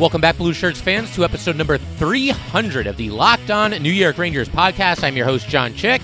Welcome back, Blue Shirts fans, to episode number 300 of the Locked On New York Rangers podcast. I'm your host, John Chick.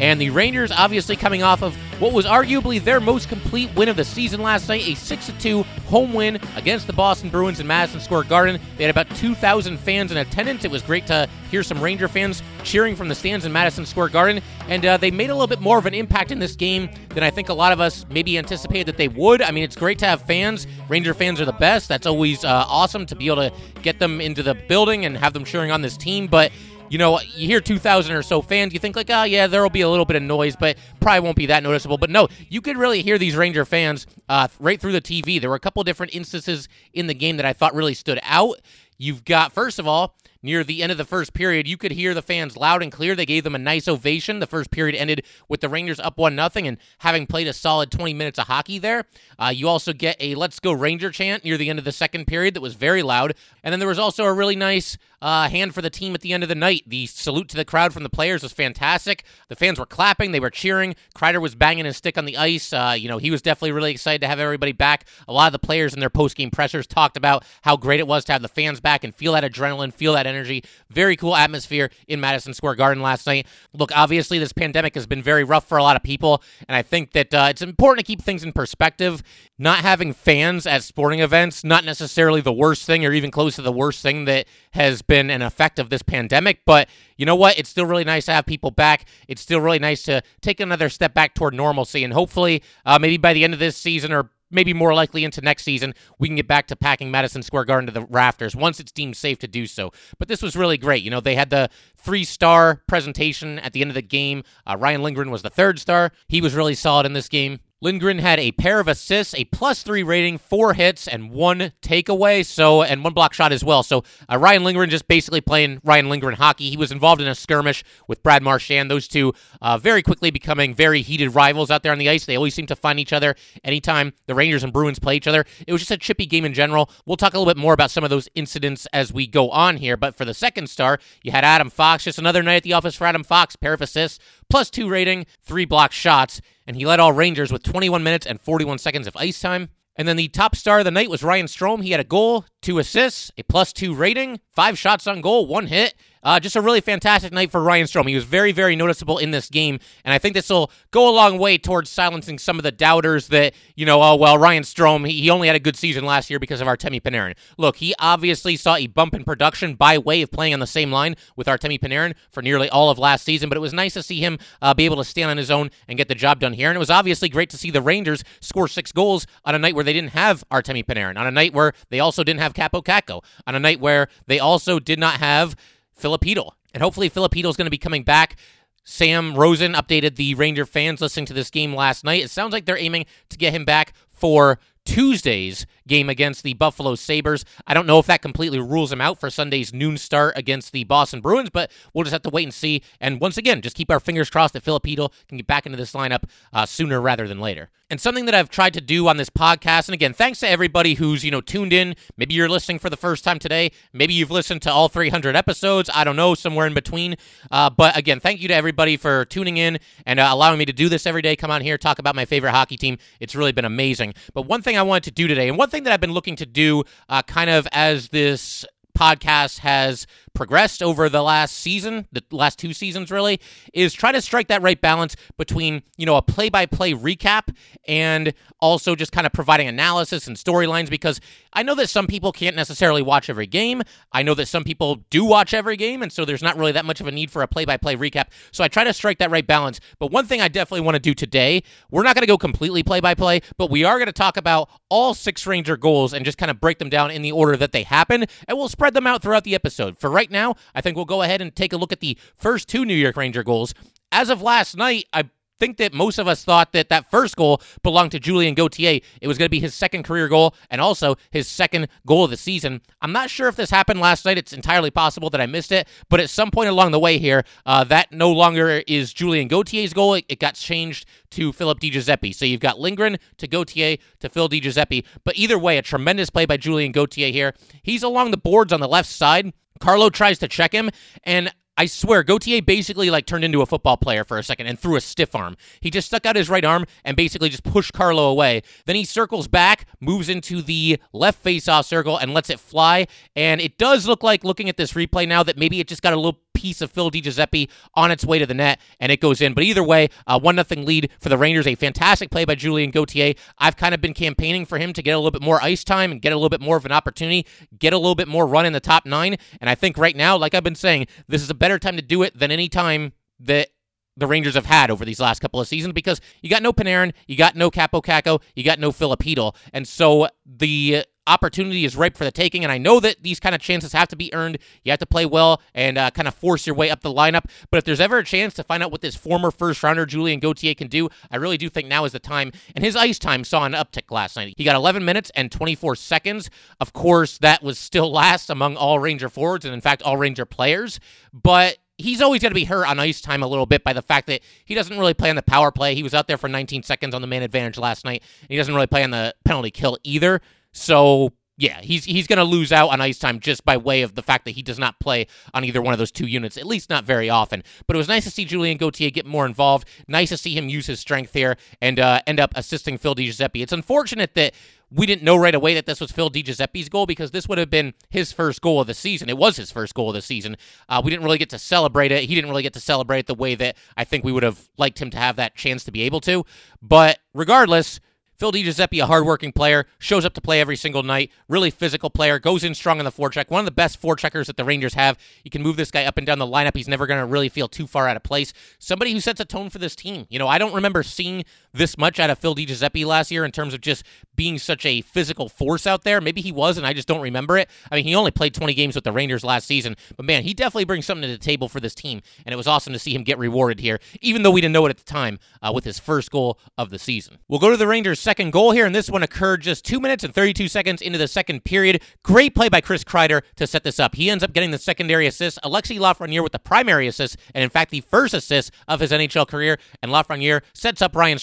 And the Rangers obviously coming off of what was arguably their most complete win of the season last night, a 6 2 home win against the Boston Bruins in Madison Square Garden. They had about 2,000 fans in attendance. It was great to hear some Ranger fans cheering from the stands in Madison Square Garden. And uh, they made a little bit more of an impact in this game than I think a lot of us maybe anticipated that they would. I mean, it's great to have fans. Ranger fans are the best. That's always uh, awesome to be able to get them into the building and have them cheering on this team. But you know, you hear 2,000 or so fans, you think like, oh yeah, there will be a little bit of noise, but probably won't be that noticeable. But no, you could really hear these Ranger fans uh, right through the TV. There were a couple different instances in the game that I thought really stood out. You've got, first of all, near the end of the first period, you could hear the fans loud and clear. They gave them a nice ovation. The first period ended with the Rangers up one nothing, and having played a solid 20 minutes of hockey there, uh, you also get a "Let's Go Ranger" chant near the end of the second period that was very loud. And then there was also a really nice uh, hand for the team at the end of the night. The salute to the crowd from the players was fantastic. The fans were clapping, they were cheering. Kreider was banging his stick on the ice. Uh, you know, he was definitely really excited to have everybody back. A lot of the players in their post game pressers talked about how great it was to have the fans back and feel that adrenaline, feel that energy. Very cool atmosphere in Madison Square Garden last night. Look, obviously, this pandemic has been very rough for a lot of people, and I think that uh, it's important to keep things in perspective. Not having fans at sporting events, not necessarily the worst thing or even close to the worst thing that has been an effect of this pandemic. But you know what? It's still really nice to have people back. It's still really nice to take another step back toward normalcy. And hopefully, uh, maybe by the end of this season or maybe more likely into next season, we can get back to packing Madison Square Garden to the rafters once it's deemed safe to do so. But this was really great. You know, they had the three star presentation at the end of the game. Uh, Ryan Lindgren was the third star. He was really solid in this game. Lindgren had a pair of assists, a plus three rating, four hits, and one takeaway. So, and one block shot as well. So, uh, Ryan Lindgren just basically playing Ryan Lindgren hockey. He was involved in a skirmish with Brad Marchand. Those two uh, very quickly becoming very heated rivals out there on the ice. They always seem to find each other anytime the Rangers and Bruins play each other. It was just a chippy game in general. We'll talk a little bit more about some of those incidents as we go on here. But for the second star, you had Adam Fox. Just another night at the office for Adam Fox. Pair of assists, plus two rating, three block shots and he led all Rangers with 21 minutes and 41 seconds of ice time. And then the top star of the night was Ryan Strome. He had a goal, two assists, a plus two rating, five shots on goal, one hit. Uh, just a really fantastic night for Ryan Strome. He was very, very noticeable in this game, and I think this will go a long way towards silencing some of the doubters that, you know, oh, well, Ryan Strome, he, he only had a good season last year because of Artemi Panarin. Look, he obviously saw a bump in production by way of playing on the same line with Artemi Panarin for nearly all of last season, but it was nice to see him uh, be able to stand on his own and get the job done here. And it was obviously great to see the Rangers score six goals on a night where they didn't have Artemi Panarin, on a night where they also didn't have Kaapo Kakko, on a night where they also did not have Filip Chytil. And hopefully Filip Chytil is going to be coming back. Sam Rosen updated the Ranger fans listening to this game last night. It sounds like they're aiming to get him back for Tuesday's game against the Buffalo Sabres. I don't know if that completely rules him out for Sunday's noon start against the Boston Bruins, but we'll just have to wait and see. And once again, just keep our fingers crossed that Filip Chytil can get back into this lineup uh, sooner rather than later. And something that I've tried to do on this podcast, and again, thanks to everybody who's you know tuned in. Maybe you're listening for the first time today. Maybe you've listened to all 300 episodes. I don't know, somewhere in between. Uh, but again, thank you to everybody for tuning in and uh, allowing me to do this every day. Come on here, talk about my favorite hockey team. It's really been amazing. But one thing I wanted to do today, and one thing that I've been looking to do, uh, kind of as this podcast has progressed over the last season, the last two seasons really, is try to strike that right balance between, you know, a play by play recap and also just kind of providing analysis and storylines because I know that some people can't necessarily watch every game. I know that some people do watch every game, and so there's not really that much of a need for a play by play recap. So I try to strike that right balance. But one thing I definitely want to do today, we're not going to go completely play by play, but we are going to talk about all six Ranger goals and just kind of break them down in the order that they happen, and we'll spread them out throughout the episode. For right now, I think we'll go ahead and take a look at the first two New York Ranger goals. As of last night, I think that most of us thought that that first goal belonged to Julien Gauthier. It was going to be his second career goal and also his second goal of the season. I'm not sure if this happened last night. It's entirely possible that I missed it, but at some point along the way here, uh, that no longer is Julien Gauthier's goal. It, it got changed to Philip Di Giuseppe. So you've got Lindgren to Gauthier to Phil Di Giuseppe. But either way, a tremendous play by Julien Gauthier here. He's along the boards on the left side. Carlo tries to check him, and I swear, Gauthier basically like turned into a football player for a second and threw a stiff arm. He just stuck out his right arm and basically just pushed Carlo away. Then he circles back, moves into the left face-off circle, and lets it fly. And it does look like, looking at this replay now, that maybe it just got a little piece of Phil Di Giuseppe on its way to the net, and it goes in. But either way, uh, one nothing lead for the Rangers. A fantastic play by Julien Gauthier. I've kind of been campaigning for him to get a little bit more ice time and get a little bit more of an opportunity, get a little bit more run in the top nine. And I think right now, like I've been saying, this is a better time to do it than any time that the Rangers have had over these last couple of seasons because you got no Panarin, you got no Kaapo Kakko, you got no Filip Chytil. And so the opportunity is ripe for the taking. And I know that these kind of chances have to be earned. You have to play well and uh, kind of force your way up the lineup. But if there's ever a chance to find out what this former first rounder Julien Gauthier can do, I really do think now is the time. And his ice time saw an uptick last night. He got 11 minutes and 24 seconds. Of course, that was still last among all Ranger forwards and, in fact, all Ranger players. But he's always going to be hurt on ice time a little bit by the fact that he doesn't really play on the power play. He was out there for 19 seconds on the man advantage last night. And he doesn't really play on the penalty kill either. So yeah, he's he's going to lose out on ice time just by way of the fact that he does not play on either one of those two units, at least not very often. But it was nice to see Julien Gauthier get more involved. Nice to see him use his strength here and uh, end up assisting Phil Di Giuseppe. It's unfortunate that we didn't know right away that this was Phil Di Giuseppe's goal because this would have been his first goal of the season. It was his first goal of the season. Uh, we didn't really get to celebrate it. He didn't really get to celebrate it the way that I think we would have liked him to have that chance to be able to. But regardless, Phil Di Giuseppe, a hardworking player, shows up to play every single night. Really physical player, goes in strong on the forecheck. One of the best forecheckers that the Rangers have. You can move this guy up and down the lineup. He's never going to really feel too far out of place. Somebody who sets a tone for this team. You know, I don't remember seeing this much out of Phil Di Giuseppe last year in terms of just being such a physical force out there. Maybe he was, and I just don't remember it. I mean, he only played 20 games with the Rangers last season, but man, he definitely brings something to the table for this team, and it was awesome to see him get rewarded here, even though we didn't know it at the time uh, with his first goal of the season. We'll go to the Rangers' second goal here, and this one occurred just two minutes and 32 seconds into the second period. Great play by Chris Kreider to set this up. He ends up getting the secondary assist. Alexi Lafreniere with the primary assist, and in fact, the first assist of his NHL career, and Lafreniere sets up Ryan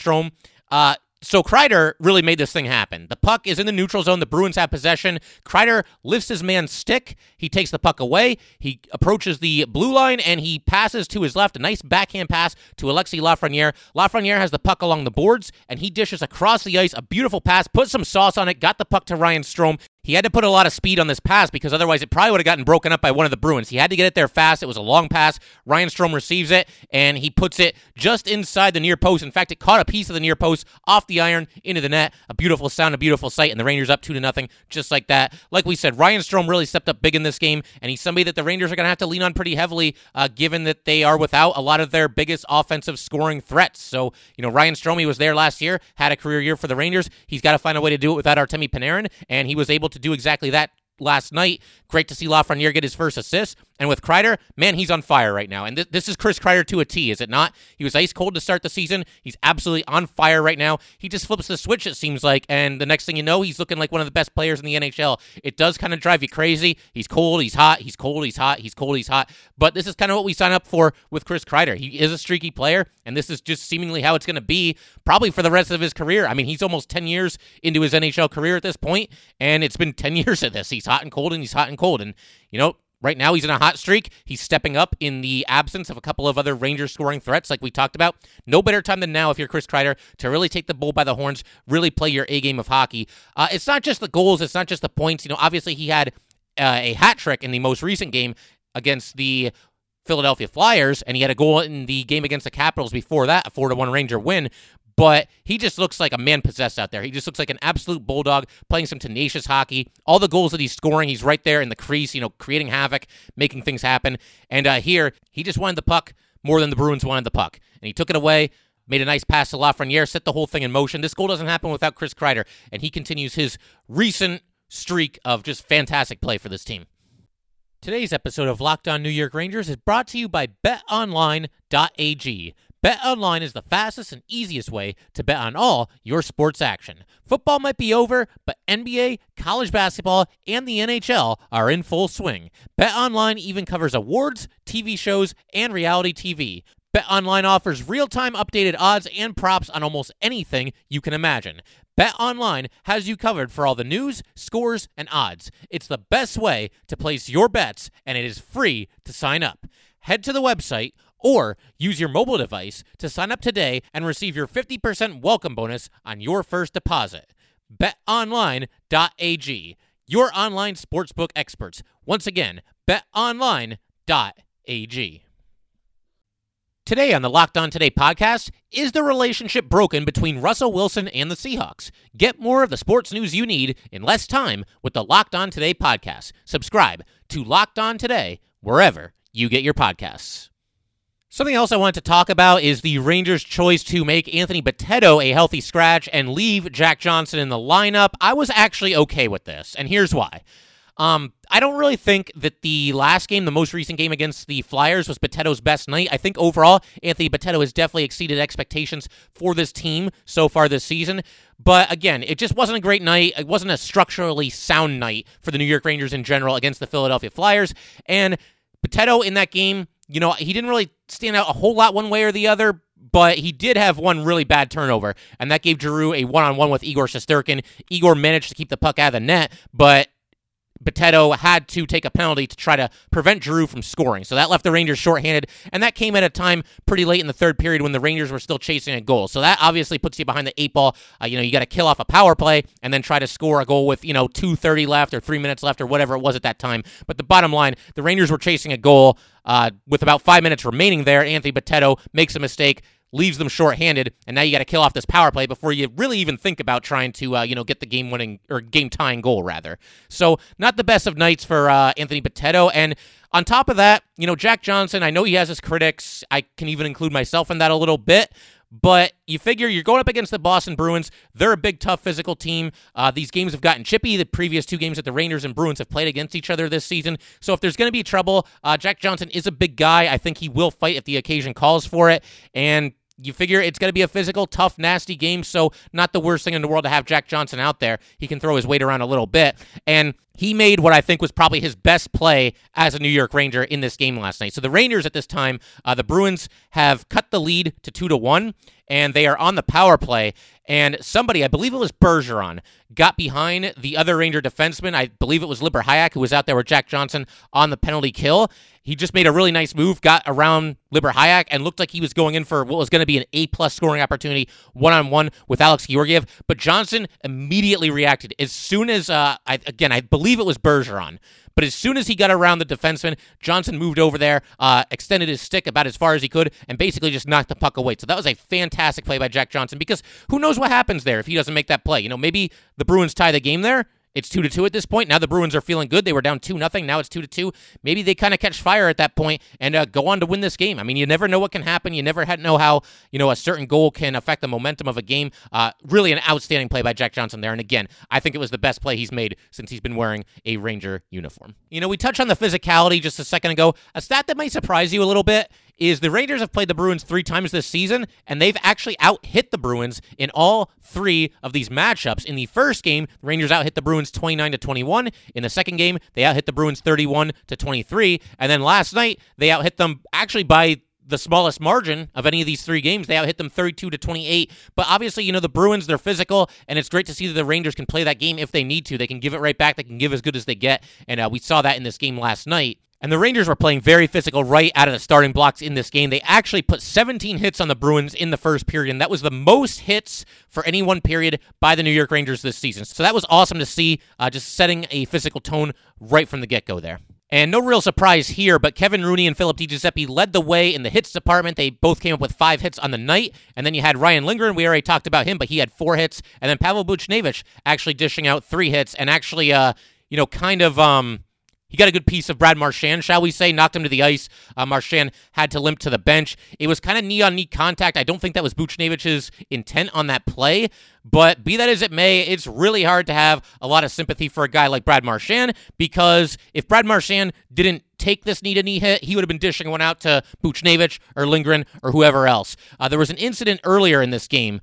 Uh, so Kreider really made this thing happen. The puck is in the neutral zone. The Bruins have possession. Kreider lifts his man's stick. He takes the puck away. He approaches the blue line and he passes to his left. A nice backhand pass to Alexi Lafreniere. Lafreniere has the puck along the boards and he dishes across the ice. A beautiful pass. Put some sauce on it. Got the puck to Ryan Strome. He had to put a lot of speed on this pass because otherwise it probably would have gotten broken up by one of the Bruins. He had to get it there fast. It was a long pass. Ryan Strome receives it and he puts it just inside the near post. In fact, it caught a piece of the near post off the iron into the net. A beautiful sound, a beautiful sight, and the Rangers up two to nothing, just like that. Like we said, Ryan Strome really stepped up big in this game, and he's somebody that the Rangers are going to have to lean on pretty heavily, uh, given that they are without a lot of their biggest offensive scoring threats. So, you know, Ryan Strome was there last year, had a career year for the Rangers. He's got to find a way to do it without Artemi Panarin, and he was able to do exactly that last night. Great to see Lafreniere get his first assist. And with Kreider, man, he's on fire right now. And th- this is Chris Kreider to a T, is it not? He was ice cold to start the season. He's absolutely on fire right now. He just flips the switch, it seems like. And the next thing you know, he's looking like one of the best players in the NHL. It does kind of drive you crazy. He's cold, he's hot, he's cold, he's hot, he's cold, he's hot. But this is kind of what we sign up for with Chris Kreider. He is a streaky player, and this is just seemingly how it's going to be probably for the rest of his career. I mean, he's almost 10 years into his NHL career at this point, and it's been 10 years of this. He's hot and cold, and he's hot and cold. And, you know, Right now, he's in a hot streak. He's stepping up in the absence of a couple of other Rangers scoring threats, like we talked about. No better time than now, if you're Chris Kreider, to really take the bull by the horns, really play your A game of hockey. Uh, it's not just the goals, it's not just the points. You know, obviously, he had uh, a hat trick in the most recent game against the Philadelphia Flyers, and he had a goal in the game against the Capitals before that, a four to one Ranger win but he just looks like a man possessed out there. He just looks like an absolute bulldog playing some tenacious hockey. All the goals that he's scoring, he's right there in the crease, you know, creating havoc, making things happen. And uh, here, he just wanted the puck more than the Bruins wanted the puck. And he took it away, made a nice pass to Lafreniere, set the whole thing in motion. This goal doesn't happen without Chris Kreider, and he continues his recent streak of just fantastic play for this team. Today's episode of Locked On New York Rangers is brought to you by betonline.ag. BetOnline is the fastest and easiest way to bet on all your sports action. Football might be over, but NBA, college basketball, and the NHL are in full swing. BetOnline even covers awards, TV shows, and reality TV. BetOnline offers real-time updated odds and props on almost anything you can imagine. BetOnline has you covered for all the news, scores, and odds. It's the best way to place your bets, and it is free to sign up. Head to the website or use your mobile device to sign up today and receive your 50% welcome bonus on your first deposit. BetOnline.ag, your online sportsbook experts. Once again, betonline.ag. Today on the Locked On Today podcast, is the relationship broken between Russell Wilson and the Seahawks? Get more of the sports news you need in less time with the Locked On Today podcast. Subscribe to Locked On Today wherever you get your podcasts. Something else I want to talk about is the Rangers' choice to make Anthony Bitetto a healthy scratch and leave Jack Johnson in the lineup. I was actually okay with this, and here's why. Um, I don't really think that the last game, the most recent game against the Flyers, was Bitetto's best night. I think overall, Anthony Bitetto has definitely exceeded expectations for this team so far this season. But again, it just wasn't a great night. It wasn't a structurally sound night for the New York Rangers in general against the Philadelphia Flyers. And Bitetto in that game, you know, he didn't really stand out a whole lot one way or the other, but he did have one really bad turnover, and that gave Giroux a one-on-one with Igor Shesterkin. Igor managed to keep the puck out of the net, but Bitetto had to take a penalty to try to prevent Giroux from scoring. So that left the Rangers shorthanded, and that came at a time pretty late in the third period when the Rangers were still chasing a goal. So that obviously puts you behind the eight ball. Uh, you know, you got to kill off a power play and then try to score a goal with, you know, 2.30 left or three minutes left or whatever it was at that time. But the bottom line, the Rangers were chasing a goal uh, with about five minutes remaining there. Anthony Bitetto makes a mistake leaves them shorthanded, and now you got to kill off this power play before you really even think about trying to, uh, you know, get the game winning or game tying goal rather. So not the best of nights for uh, Anthony Bitetto, and on top of that, you know, Jack Johnson. I know he has his critics. I can even include myself in that a little bit. But you figure you're going up against the Boston Bruins. They're a big, tough, physical team. Uh, these games have gotten chippy. The previous two games that the Rangers and Bruins have played against each other this season. So if there's going to be trouble, uh, Jack Johnson is a big guy. I think he will fight if the occasion calls for it. And you figure it's going to be a physical, tough, nasty game, so not the worst thing in the world to have Jack Johnson out there. He can throw his weight around a little bit. And he made what I think was probably his best play as a New York Ranger in this game last night. So the Rangers at this time, uh, the Bruins have cut the lead to two to one, and they are on the power play. And somebody, I believe it was Bergeron, got behind the other Ranger defenseman. I believe it was Libor Hajek, who was out there with Jack Johnson on the penalty kill. He just made a really nice move, got around Libor Hajek, and looked like he was going in for what was going to be an A plus scoring opportunity one on one with Alex Georgiev. But Johnson immediately reacted as soon as, uh, I, again, I believe it was Bergeron. But as soon as he got around the defenseman, Johnson moved over there, uh, extended his stick about as far as he could, and basically just knocked the puck away. So that was a fantastic play by Jack Johnson because who knows what happens there if he doesn't make that play? You know, maybe the Bruins tie the game there it's two to two at this point. Now the Bruins are feeling good. They were down two nothing. Now it's two to two. Maybe they kind of catch fire at that point and uh, go on to win this game. I mean, you never know what can happen. You never know how you know a certain goal can affect the momentum of a game. Uh, really, an outstanding play by Jack Johnson there. And again, I think it was the best play he's made since he's been wearing a Ranger uniform. You know, we touched on the physicality just a second ago. A stat that might surprise you a little bit is the Rangers have played the Bruins three times this season, and they've actually out hit the Bruins in all three of these matchups. In the first game, the Rangers out hit the Bruins 29 to 21. In the second game, they out hit the Bruins 31 to 23. And then last night, they out hit them actually by the smallest margin of any of these three games. They out hit them 32 to 28. But obviously, you know, the Bruins, they're physical, and it's great to see that the Rangers can play that game if they need to. They can give it right back. They can give as good as they get. And uh, we saw that in this game last night. And the Rangers were playing very physical right out of the starting blocks in this game. They actually put 17 hits on the Bruins in the first period, and that was the most hits for any one period by the New York Rangers this season. So that was awesome to see, uh, just setting a physical tone right from the get go there. And no real surprise here, but Kevin Rooney and Philip Di Giuseppe led the way in the hits department. They both came up with five hits on the night. And then you had Ryan Lindgren. We already talked about him, but he had four hits. And then Pavel Buchnevich actually dishing out three hits and actually, uh, you know, kind of um, he got a good piece of Brad Marchand, shall we say, knocked him to the ice. Uh, Marchand had to limp to the bench. It was kind of knee on knee contact. I don't think that was Buchnevich's intent on that play, but be that as it may, it's really hard to have a lot of sympathy for a guy like Brad Marchand because if Brad Marchand didn't take this knee to knee hit, he would have been dishing one out to Buchnevich or Lindgren or whoever else. Uh, there was an incident earlier in this game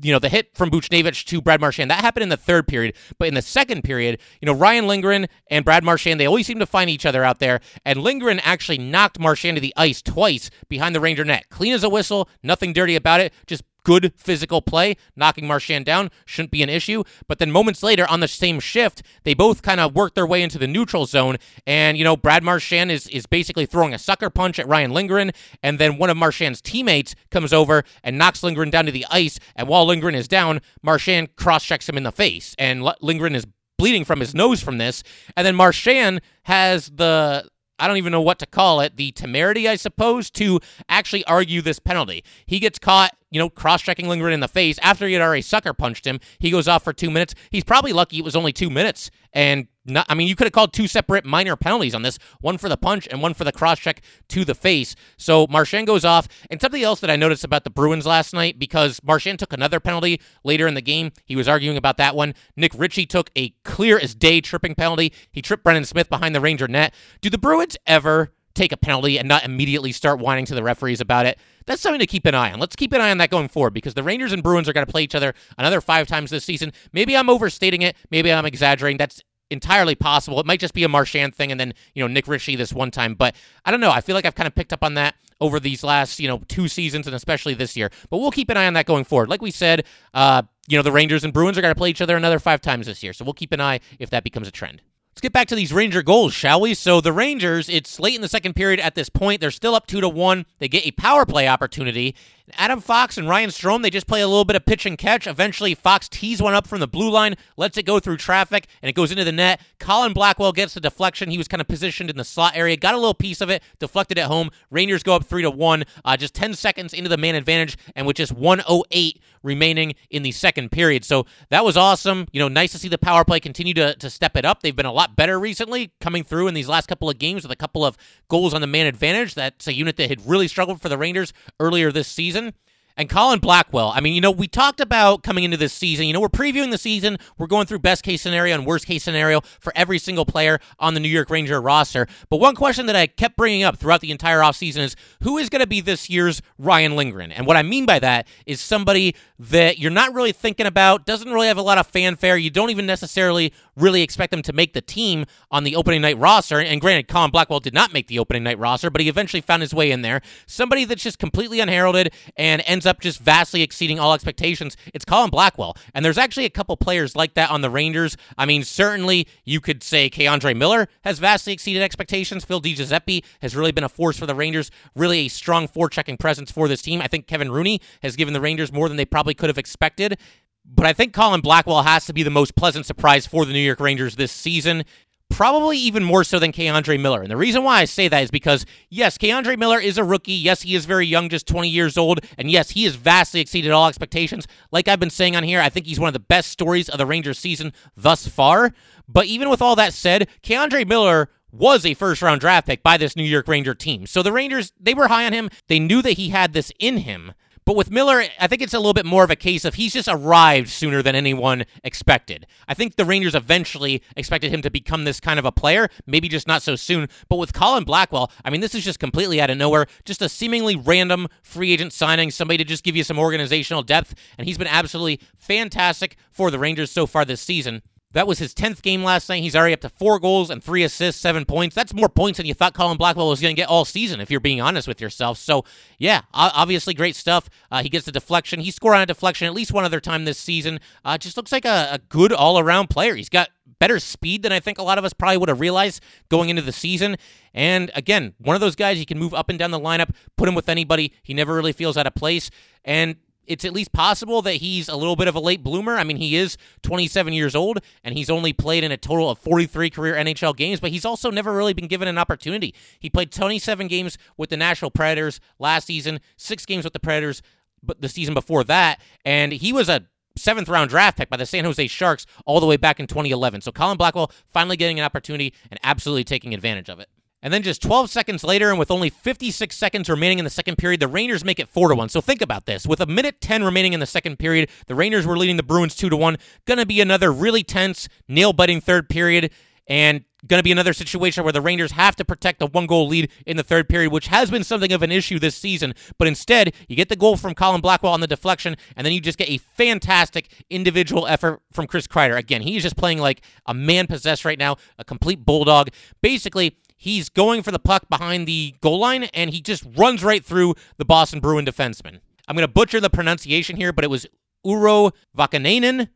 you know, the hit from Buchnevich to Brad Marchand, that happened in the third period. But in the second period, you know, Ryan Lindgren and Brad Marchand, they always seem to find each other out there. And Lindgren actually knocked Marchand to the ice twice behind the Ranger net. Clean as a whistle, nothing dirty about it, just good physical play. Knocking Marchand down shouldn't be an issue. But then moments later on the same shift, they both kind of work their way into the neutral zone. And, you know, Brad Marchand is, is basically throwing a sucker punch at Ryan Lindgren. And then one of Marchand's teammates comes over and knocks Lindgren down to the ice. And while Lindgren is down, Marchand cross checks him in the face. And Lindgren is bleeding from his nose from this. And then Marchand has the I don't even know what to call it, the temerity, I suppose, to actually argue this penalty. He gets caught you know, cross checking Lindgren in the face after he had already sucker punched him. He goes off for two minutes. He's probably lucky it was only two minutes. And not, I mean, you could have called two separate minor penalties on this one for the punch and one for the cross check to the face. So Marchand goes off. And something else that I noticed about the Bruins last night, because Marchand took another penalty later in the game, he was arguing about that one. Nick Ritchie took a clear as day tripping penalty. He tripped Brendan Smith behind the Ranger net. Do the Bruins ever take a penalty and not immediately start whining to the referees about it? That's something to keep an eye on. Let's keep an eye on that going forward because the Rangers and Bruins are going to play each other another five times this season. Maybe I'm overstating it. Maybe I'm exaggerating. That's entirely possible. It might just be a Marchand thing and then, you know, Nick Ritchie this one time. But I don't know. I feel like I've kind of picked up on that over these last, you know, two seasons and especially this year. But we'll keep an eye on that going forward. Like we said, uh, you know, the Rangers and Bruins are going to play each other another five times this year. So we'll keep an eye if that becomes a trend. Let's get back to these Ranger goals, shall we? So the Rangers, it's late in the second period at this point. They're still up two to one. They get a power play opportunity, Adam Fox and Ryan Strome, they just play a little bit of pitch and catch. Eventually, Fox tees one up from the blue line, lets it go through traffic, and it goes into the net. Colin Blackwell gets the deflection. He was kind of positioned in the slot area, got a little piece of it, deflected at home. Rangers go up three to one, uh, just 10 seconds into the man advantage, and with just 108 remaining in the second period. So that was awesome. You know, nice to see the power play continue to, to step it up. They've been a lot better recently, coming through in these last couple of games with a couple of goals on the man advantage. That's a unit that had really struggled for the Rangers earlier this season season. And Colin Blackwell, I mean, you know, we talked about coming into this season. You know, we're previewing the season. We're going through best case scenario and worst case scenario for every single player on the New York Ranger roster. But one question that I kept bringing up throughout the entire offseason is who is going to be this year's Ryan Lindgren? And what I mean by that is somebody that you're not really thinking about, doesn't really have a lot of fanfare. You don't even necessarily really expect them to make the team on the opening night roster. And granted, Colin Blackwell did not make the opening night roster, but he eventually found his way in there. Somebody that's just completely unheralded and ends up just vastly exceeding all expectations. It's Colin Blackwell. And there's actually a couple players like that on the Rangers. I mean, certainly you could say K'Andre Miller has vastly exceeded expectations. Phil Di Giuseppe has really been a force for the Rangers, really a strong forechecking presence for this team. I think Kevin Rooney has given the Rangers more than they probably could have expected. But I think Colin Blackwell has to be the most pleasant surprise for the New York Rangers this season probably even more so than K'Andre Miller. And the reason why I say that is because, yes, K'Andre Miller is a rookie. Yes, he is very young, just 20 years old. And yes, he has vastly exceeded all expectations. Like I've been saying on here, I think he's one of the best stories of the Rangers season thus far. But even with all that said, K'Andre Miller was a first round draft pick by this New York Ranger team. So the Rangers, they were high on him. They knew that he had this in him. But with Miller, I think it's a little bit more of a case of he's just arrived sooner than anyone expected. I think the Rangers eventually expected him to become this kind of a player, maybe just not so soon. But with Colin Blackwell, I mean, this is just completely out of nowhere, just a seemingly random free agent signing, somebody to just give you some organizational depth. And he's been absolutely fantastic for the Rangers so far this season. That was his 10th game last night. He's already up to four goals and three assists, seven points. That's more points than you thought Colin Blackwell was going to get all season, if you're being honest with yourself. So, yeah, obviously great stuff. Uh, he gets the deflection. He scored on a deflection at least one other time this season. Uh, just looks like a, a good all around player. He's got better speed than I think a lot of us probably would have realized going into the season. And again, one of those guys you can move up and down the lineup, put him with anybody. He never really feels out of place. And it's at least possible that he's a little bit of a late bloomer. I mean, he is 27 years old and he's only played in a total of 43 career NHL games, but he's also never really been given an opportunity. He played 27 games with the Nashville Predators last season, six games with the Predators but the season before that, and he was a seventh round draft pick by the San Jose Sharks all the way back in 2011. So Colin Blackwell finally getting an opportunity and absolutely taking advantage of it. And then just 12 seconds later, and with only 56 seconds remaining in the second period, the Rangers make it 4 to 1. So think about this. With a minute 10 remaining in the second period, the Rangers were leading the Bruins 2 to 1. Gonna be another really tense, nail biting third period. And going to be another situation where the Rangers have to protect the one goal lead in the third period, which has been something of an issue this season. But instead, you get the goal from Colin Blackwell on the deflection, and then you just get a fantastic individual effort from Chris Kreider. Again, he's just playing like a man possessed right now, a complete bulldog. Basically, he's going for the puck behind the goal line, and he just runs right through the Boston Bruin defenseman. I'm going to butcher the pronunciation here, but it was Urho Vaakanainen.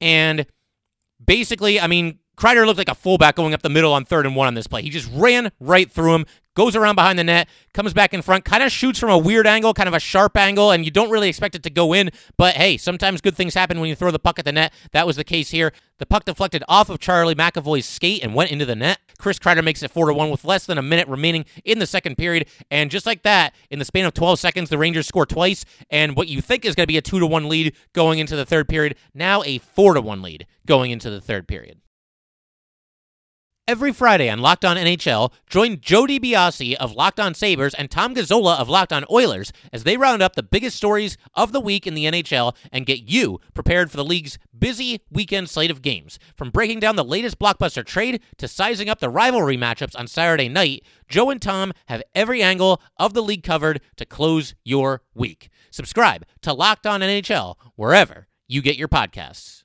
and basically, I mean, Kreider looked like a fullback going up the middle on third and one on this play. He just ran right through him, goes around behind the net, comes back in front, kind of shoots from a weird angle, kind of a sharp angle, and you don't really expect it to go in. But hey, sometimes good things happen when you throw the puck at the net. That was the case here. The puck deflected off of Charlie McAvoy's skate and went into the net. Chris Kreider makes it 4 to 1 with less than a minute remaining in the second period. And just like that, in the span of 12 seconds, the Rangers score twice. And what you think is going to be a 2 to 1 lead going into the third period, now a 4 to 1 lead going into the third period. Every Friday on Locked On NHL, join Jody DiBiase of Locked On Sabres and Tom Gazzola of Locked On Oilers as they round up the biggest stories of the week in the NHL and get you prepared for the league's busy weekend slate of games. From breaking down the latest blockbuster trade to sizing up the rivalry matchups on Saturday night, Joe and Tom have every angle of the league covered to close your week. Subscribe to Locked On NHL wherever you get your podcasts.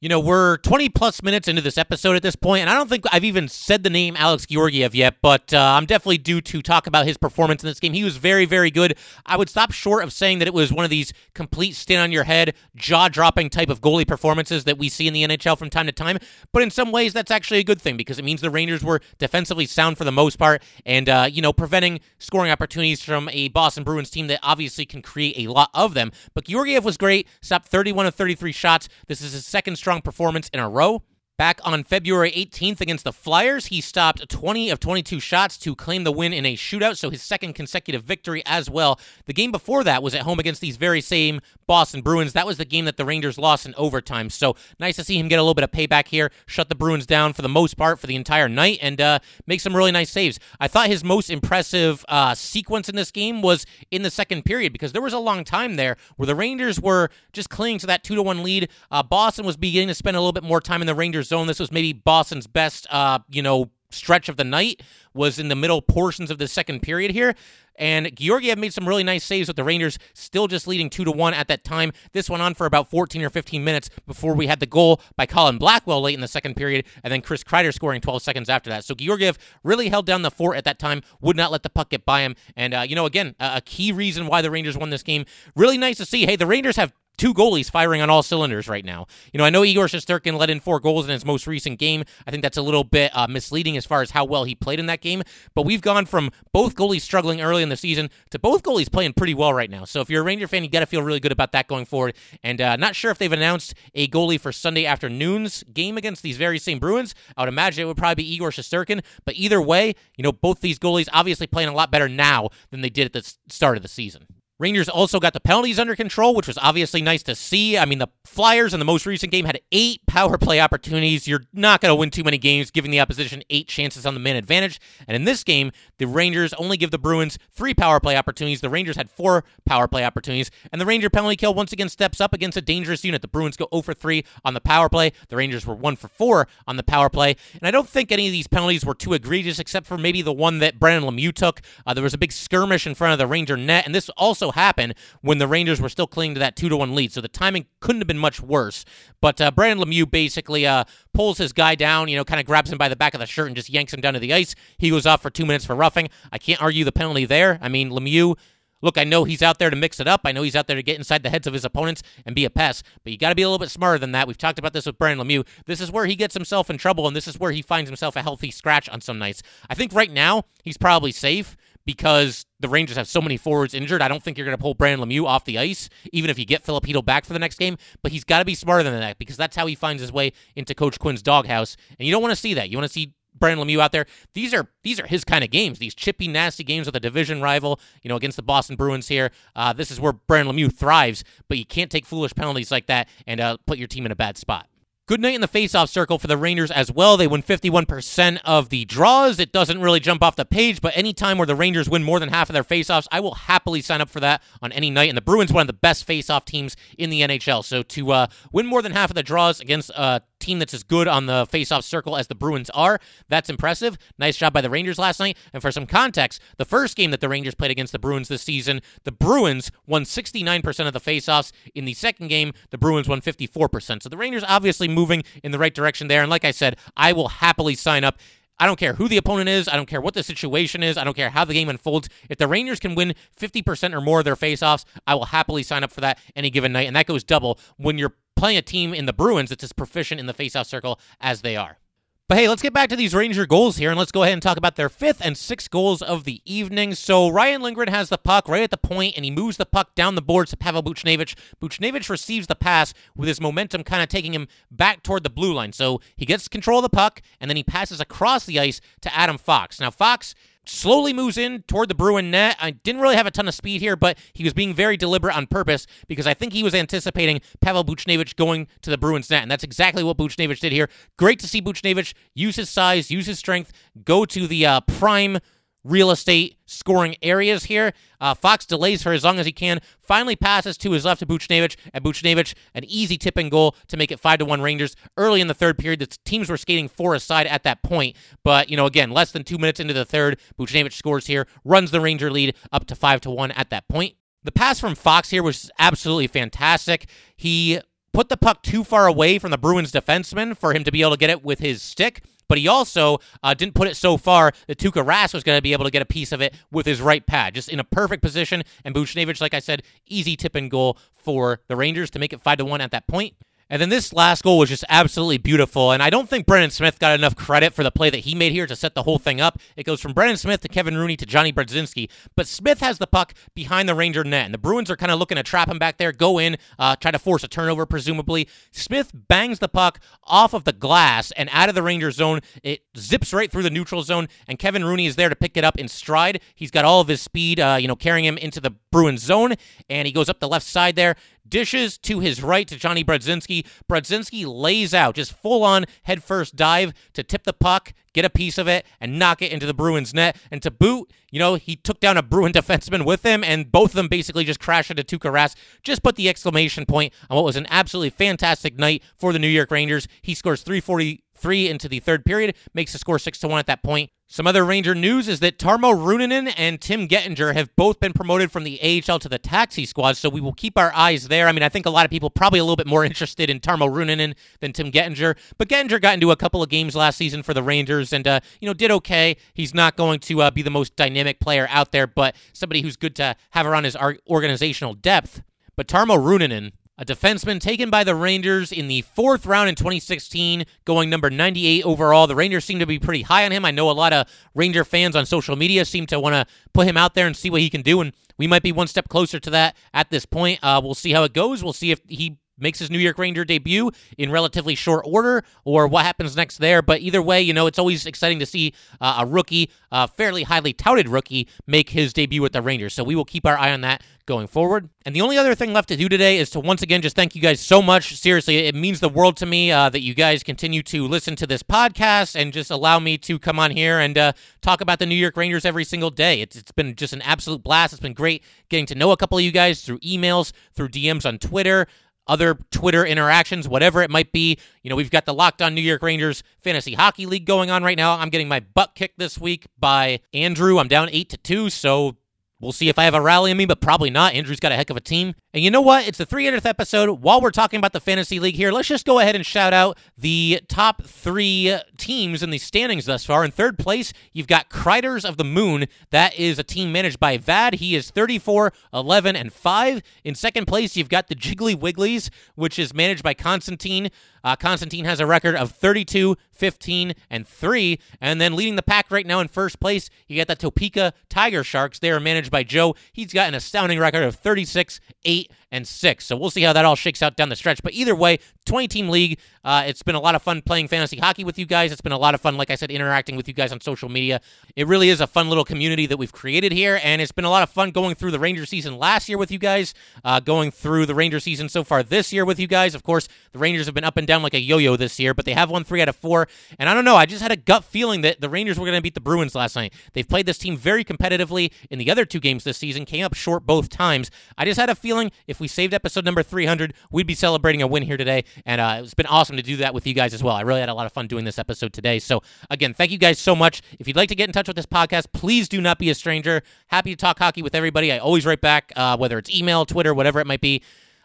You know, we're 20 plus minutes into this episode at this point, and I don't think I've even said the name Alex Georgiev yet, but uh, I'm definitely due to talk about his performance in this game. He was very, very good. I would stop short of saying that it was one of these complete stand on your head, jaw dropping type of goalie performances that we see in the NHL from time to time, but in some ways, that's actually a good thing because it means the Rangers were defensively sound for the most part and, uh, you know, preventing scoring opportunities from a Boston Bruins team that obviously can create a lot of them. But Georgiev was great, stopped 31 of 33 shots. This is his second strong performance in a row. Back on February 18th against the Flyers, he stopped 20 of 22 shots to claim the win in a shootout, so his second consecutive victory as well. The game before that was at home against these very same Boston Bruins. That was the game that the Rangers lost in overtime, so nice to see him get a little bit of payback here, shut the Bruins down for the most part for the entire night, and uh, make some really nice saves. I thought his most impressive uh, sequence in this game was in the second period because there was a long time there where the Rangers were just clinging to that 2 to 1 lead. Uh, Boston was beginning to spend a little bit more time in the Rangers zone. This was maybe Boston's best, uh, you know, stretch of the night was in the middle portions of the second period here. And Georgiev made some really nice saves with the Rangers still just leading 2 to 1 at that time. This went on for about 14 or 15 minutes before we had the goal by Colin Blackwell late in the second period, and then Chris Kreider scoring 12 seconds after that. So Georgiev really held down the fort at that time, would not let the puck get by him. And, uh, you know, again, a key reason why the Rangers won this game. Really nice to see. Hey, the Rangers have two goalies firing on all cylinders right now. You know, I know Igor Shesterkin let in four goals in his most recent game. I think that's a little bit uh, misleading as far as how well he played in that game. But we've gone from both goalies struggling early in the season to both goalies playing pretty well right now. So if you're a Ranger fan, you got to feel really good about that going forward. And uh, not sure if they've announced a goalie for Sunday afternoon's game against these very same Bruins. I would imagine it would probably be Igor Shesterkin. But either way, you know, both these goalies obviously playing a lot better now than they did at the start of the season. Rangers also got the penalties under control, which was obviously nice to see. I mean, the Flyers in the most recent game had eight power play opportunities. You're not going to win too many games giving the opposition eight chances on the man advantage. And in this game, the Rangers only give the Bruins three power play opportunities. The Rangers had four power play opportunities. And the Ranger penalty kill once again steps up against a dangerous unit. The Bruins go 0 for 3 on the power play. The Rangers were 1 for 4 on the power play. And I don't think any of these penalties were too egregious, except for maybe the one that Brendan Lemieux took. Uh, there was a big skirmish in front of the Ranger net. And this also happened when the Rangers were still clinging to that two to one lead. So the timing couldn't have been much worse. But uh, Brendan Lemieux basically uh, pulls his guy down, you know, kind of grabs him by the back of the shirt and just yanks him down to the ice. He goes off for two minutes for roughing. I can't argue the penalty there. I mean, Lemieux. Look, I know he's out there to mix it up. I know he's out there to get inside the heads of his opponents and be a pest, but you got to be a little bit smarter than that. We've talked about this with Brendan Lemieux. This is where he gets himself in trouble, and this is where he finds himself a healthy scratch on some nights. I think right now he's probably safe because the Rangers have so many forwards injured. I don't think you're going to pull Brendan Lemieux off the ice, even if you get Filip Chytil back for the next game. But he's got to be smarter than that because that's how he finds his way into Coach Quinn's doghouse. And you don't want to see that. You want to see Brendan Lemieux out there. These are these are his kind of games. These chippy, nasty games with a division rival. You know, against the Boston Bruins here. Uh, this is where Brendan Lemieux thrives. But you can't take foolish penalties like that and uh, put your team in a bad spot. Good night in the faceoff circle for the Rangers as well. They win 51% of the draws. It doesn't really jump off the page, but any time where the Rangers win more than half of their faceoffs, I will happily sign up for that on any night. And the Bruins, one of the best faceoff teams in the NHL. So to uh, win more than half of the draws against a team that's as good on the faceoff circle as the Bruins are. That's impressive. Nice job by the Rangers last night. And for some context, the first game that the Rangers played against the Bruins this season, the Bruins won 69% of the faceoffs. In the second game, the Bruins won 54%. So the Rangers obviously moving in the right direction there. And like I said, I will happily sign up I don't care who the opponent is. I don't care what the situation is. I don't care how the game unfolds. If the Rangers can win 50% or more of their faceoffs, I will happily sign up for that any given night. And that goes double when you're playing a team in the Bruins that's as proficient in the faceoff circle as they are. But hey, let's get back to these Ranger goals here and let's go ahead and talk about their fifth and sixth goals of the evening. So Ryan Lindgren has the puck right at the point and he moves the puck down the boards to Pavel Buchnevich. Buchnevich receives the pass with his momentum kind of taking him back toward the blue line. So he gets control of the puck and then he passes across the ice to Adam Fox. Now, Fox slowly moves in toward the Bruin net. I didn't really have a ton of speed here, but he was being very deliberate on purpose because I think he was anticipating Pavel Buchnevich going to the Bruins net, and that's exactly what Buchnevich did here. Great to see Buchnevich use his size, use his strength, go to the uh, prime real estate scoring areas here. Uh, Fox delays for as long as he can, finally passes to his left to Buchnevich, and Buchnevich, an easy tipping goal to make it 5 to 1 Rangers. Early in the third period, the teams were skating four aside at that point, but, you know, again, less than two minutes into the third, Buchnevich scores here, runs the Ranger lead up to 5 to 1 at that point. The pass from Fox here was absolutely fantastic. He put the puck too far away from the Bruins defenseman for him to be able to get it with his stick but he also uh, didn't put it so far that Tuukka Rask was going to be able to get a piece of it with his right pad, just in a perfect position. And Buchnevich, like I said, easy tip and goal for the Rangers to make it five to one at that point. And then this last goal was just absolutely beautiful. And I don't think Brendan Smith got enough credit for the play that he made here to set the whole thing up. It goes from Brendan Smith to Kevin Rooney to Johnny Brodzinski. But Smith has the puck behind the Ranger net. And the Bruins are kind of looking to trap him back there, go in, uh, try to force a turnover, presumably. Smith bangs the puck off of the glass and out of the Ranger zone. It zips right through the neutral zone. And Kevin Rooney is there to pick it up in stride. He's got all of his speed, uh, you know, carrying him into the Bruins zone. And he goes up the left side there, dishes to his right to Johnny Brodzinski. Brodzinski lays out, just full on headfirst dive to tip the puck, get a piece of it, and knock it into the Bruins net. And to boot, you know, he took down a Bruin defenseman with him, and both of them basically just crashed into Tuukka Rask. Just put the exclamation point on what was an absolutely fantastic night for the New York Rangers. He scores 343 into the third period, makes the score 6 to 1 at that point. Some other Ranger news is that Tarmo Reunanen and Tim Gettinger have both been promoted from the AHL to the taxi squad, so we will keep our eyes there. I mean, I think a lot of people probably a little bit more interested in Tarmo Reunanen than Tim Gettinger, but Gettinger got into a couple of games last season for the Rangers and, uh, you know, did okay. He's not going to uh, be the most dynamic player out there, but somebody who's good to have around his organizational depth. But Tarmo Reunanen, a defenseman taken by the Rangers in the fourth round in 2016, going number 98 overall. The Rangers seem to be pretty high on him. I know a lot of Ranger fans on social media seem to want to put him out there and see what he can do, and we might be one step closer to that at this point. Uh, we'll see how it goes. We'll see if he makes his New York Ranger debut in relatively short order or what happens next there. But either way, you know, it's always exciting to see uh, a rookie, a fairly highly touted rookie, make his debut with the Rangers. So we will keep our eye on that going forward. And the only other thing left to do today is to once again just thank you guys so much. Seriously, it means the world to me uh, that you guys continue to listen to this podcast and just allow me to come on here and uh, talk about the New York Rangers every single day. It's, it's been just an absolute blast. It's been great getting to know a couple of you guys through emails, through DMs on Twitter other Twitter interactions, whatever it might be. You know, we've got the Locked On New York Rangers Fantasy Hockey League going on right now. I'm getting my butt kicked this week by Andrew. I'm down 8 to 2, so We'll see if I have a rally in me, but probably not. Andrew's got a heck of a team. And you know what? It's the 300th episode. While we're talking about the Fantasy League here, let's just go ahead and shout out the top three teams in the standings thus far. In third place, you've got Kriders of the Moon. That is a team managed by Vad. He is 34, 11, and 5. In second place, you've got the Jiggly Wigglies, which is managed by Constantine. Uh, Constantine has a record of 32, 15, and 3. And then leading the pack right now in first place, you got the Topeka Tiger Sharks. They are managed by Joe. He's got an astounding record of 36, 8, great and 6. So we'll see how that all shakes out down the stretch. But either way, 20 team league. Uh, it's been a lot of fun playing fantasy hockey with you guys. It's been a lot of fun, like I said, interacting with you guys on social media. It really is a fun little community that we've created here. And it's been a lot of fun going through the Ranger season last year with you guys, uh, going through the Ranger season so far this year with you guys. Of course, the Rangers have been up and down like a yo yo this year, but they have won three out of four. And I don't know, I just had a gut feeling that the Rangers were going to beat the Bruins last night. They've played this team very competitively in the other two games this season, came up short both times. I just had a feeling if we saved episode number 300, we'd be celebrating a win here today. And uh, it's been awesome to do that with you guys as well. I really had a lot of fun doing this episode today. So, again, thank you guys so much. If you'd like to get in touch with this podcast, please do not be a stranger. Happy to talk hockey with everybody. I always write back, uh, whether it's email, Twitter, whatever it might be.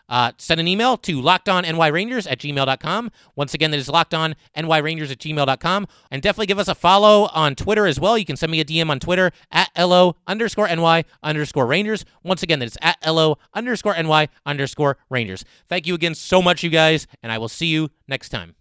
Uh, send an email to lockedonnyrangers at gmail.com. Once again, that is lockedonnyrangers at gmail.com. And definitely give us a follow on Twitter as well. You can send me a DM on Twitter at LO underscore NY underscore Rangers. Once again, that is at LO underscore NY underscore Rangers. Thank you again so much, you guys, and I will see you next time.